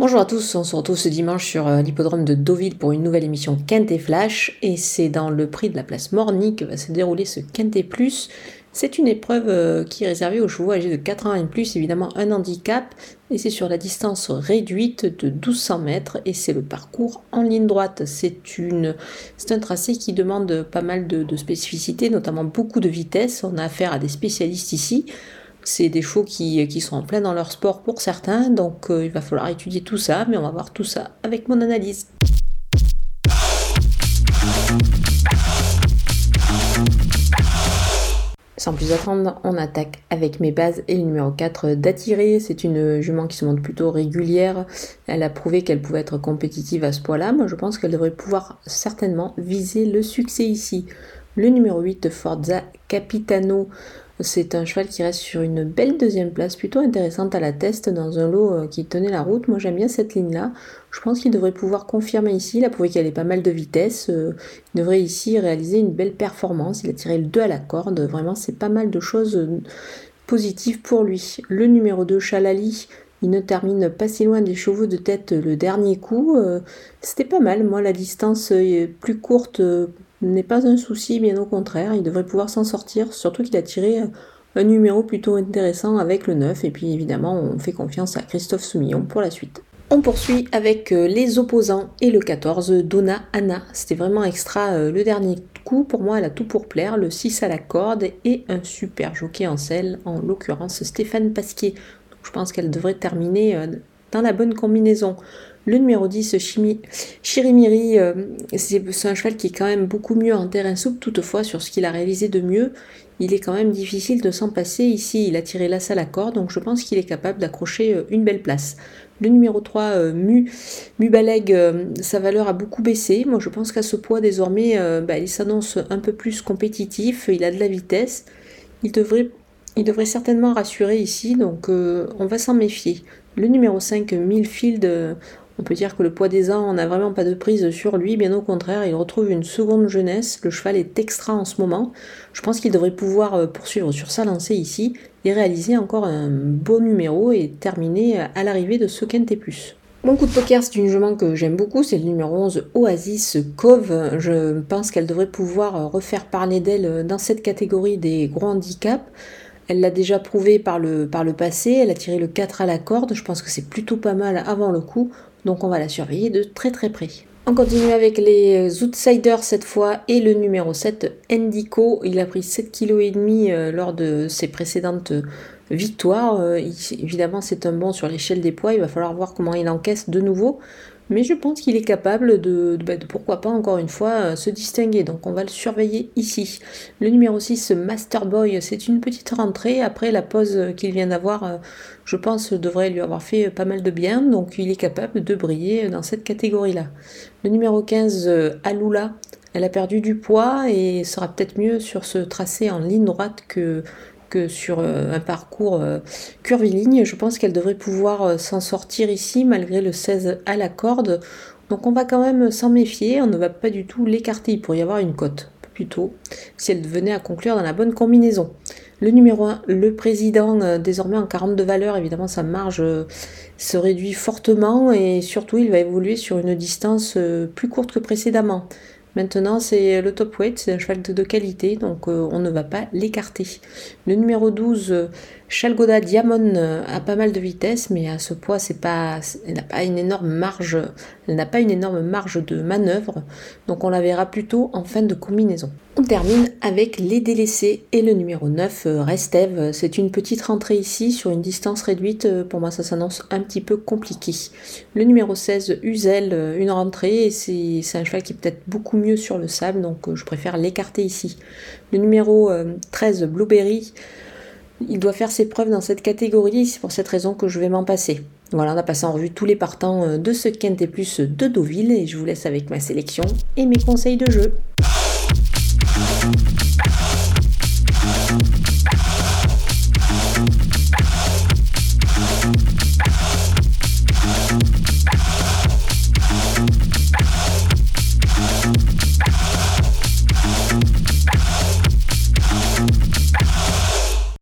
Bonjour à tous, on se retrouve ce dimanche sur euh, l'hippodrome de Deauville pour une nouvelle émission Quintet Flash et c'est dans le prix de la place Morny que va se dérouler ce Quintet Plus. C'est une épreuve euh, qui est réservée aux chevaux âgés de 4 ans et plus, évidemment un handicap, et c'est sur la distance réduite de 1200 mètres, et c'est le parcours en ligne droite. C'est un tracé qui demande pas mal de, de spécificités, notamment beaucoup de vitesse. On a affaire à des spécialistes ici. C'est des chevaux qui, qui, sont en plein dans leur sport pour certains, donc euh, il va falloir étudier tout ça, mais on va voir tout ça avec mon analyse. Sans plus attendre, on attaque avec mes bases et le numéro 4 d'attirer. C'est une jument qui se montre plutôt régulière. Elle a prouvé qu'elle pouvait être compétitive à ce poids-là. Moi, je pense qu'elle devrait pouvoir certainement viser le succès ici. Le numéro 8, Forza Capitano, c'est un cheval qui reste sur une belle deuxième place, plutôt intéressante à la test dans un lot euh, qui tenait la route. Moi j'aime bien cette ligne-là. Je pense qu'il devrait pouvoir confirmer ici. Il a prouvé qu'il avait pas mal de vitesse. Euh, il devrait ici réaliser une belle performance. Il a tiré le 2 à la corde. Vraiment, c'est pas mal de choses euh, positives pour lui. Le numéro 2, Chalali, il ne termine pas si loin des chevaux de tête le dernier coup. C'était pas mal. Moi, la distance plus courte n'est pas un souci, bien au contraire, il devrait pouvoir s'en sortir, surtout qu'il a tiré un numéro plutôt intéressant avec le 9, et puis évidemment on fait confiance à Christophe Soumillon pour la suite. On poursuit avec euh, les opposants et le 14, Donna Anna. C'était vraiment extra euh, le dernier coup. Pour moi, elle a tout pour plaire. Le 6 à la corde et un super jockey en selle, en l'occurrence Stéphane Pasquier. je pense qu'elle devrait terminer euh, dans la bonne combinaison. Le numéro 10, Chimi, Chirimiri, euh, c'est un cheval qui est quand même beaucoup mieux en terrain souple, toutefois sur ce qu'il a réalisé de mieux, il est quand même difficile de s'en passer. Ici, il a tiré la salle à corde, donc je pense qu'il est capable d'accrocher euh, une belle place. Le numéro 3, euh, Mu, Mubaleg, sa valeur a beaucoup baissé. Moi, je pense qu'à ce poids, désormais, bah, il s'annonce un peu plus compétitif, il a de la vitesse. Il devrait certainement rassurer ici, donc on va s'en méfier. Le numéro 5, Milfield, on peut dire que le poids des ans, n'a vraiment pas de prise sur lui, bien au contraire, il retrouve une seconde jeunesse, le cheval est extra en ce moment. Je pense qu'il devrait pouvoir euh, poursuivre sur sa lancée ici et réaliser encore un beau numéro et terminer à l'arrivée de ce Quintet Plus. Mon coup de poker, c'est une jument que j'aime beaucoup, c'est le numéro 11, Oasis Cove. Je pense qu'elle devrait pouvoir refaire parler d'elle dans cette catégorie des gros handicaps. Elle l'a déjà prouvé par le, passé, elle a tiré le 4 à la corde, je pense que c'est plutôt pas mal avant le coup. Donc on va la surveiller de très très près. On continue avec les outsiders cette fois et le numéro 7, Endico. Il a pris 7,5 kg euh, lors de ses précédentes victoires. Euh, évidemment, c'est un bon sur l'échelle des poids. Il va falloir voir comment il encaisse de nouveau mais je pense qu'il est capable de, bah, pourquoi pas encore une fois euh, se distinguer. Donc on va le surveiller ici. Le numéro 6, Master Boy, c'est une petite rentrée après la pause qu'il vient d'avoir. Euh, je pense devrait lui avoir fait pas mal de bien, donc il est capable de briller dans cette catégorie-là. Le numéro 15, euh, Alula, elle a perdu du poids et sera peut-être mieux sur ce tracé en ligne droite que sur euh, un parcours euh, curviligne. Je pense qu'elle devrait pouvoir euh, s'en sortir ici malgré le 16 à la corde. Donc on va quand même s'en méfier, on ne va pas du tout l'écarter, il pourrait y avoir une cote plutôt si elle venait à conclure dans la bonne combinaison. Le numéro 1, le président, désormais en 42 valeurs, évidemment sa marge se réduit fortement et surtout il va évoluer sur une distance plus courte que précédemment. Maintenant, c'est le top weight, c'est un cheval de, qualité, donc euh, on ne va pas l'écarter. Le numéro 12, Chalgoda Diamond euh, a pas mal de vitesse, mais à ce poids, c'est pas, n'a pas elle n'a pas une énorme marge de manœuvre, donc on la verra plutôt en fin de combinaison. Termine avec les délaissés et le numéro 9, euh, Restev. C'est une petite rentrée ici sur une distance réduite. Pour moi, ça s'annonce un petit peu compliqué. Le numéro 16, Uzel, une rentrée, c'est un cheval qui est peut-être beaucoup mieux sur le sable, donc je préfère l'écarter ici. Le numéro 13, Blueberry. Il doit faire ses preuves dans cette catégorie, c'est pour cette raison que je vais m'en passer. Voilà, on a passé en revue tous les partants euh, de ce Quintet Plus de Deauville et je vous laisse avec ma sélection et mes conseils de jeu.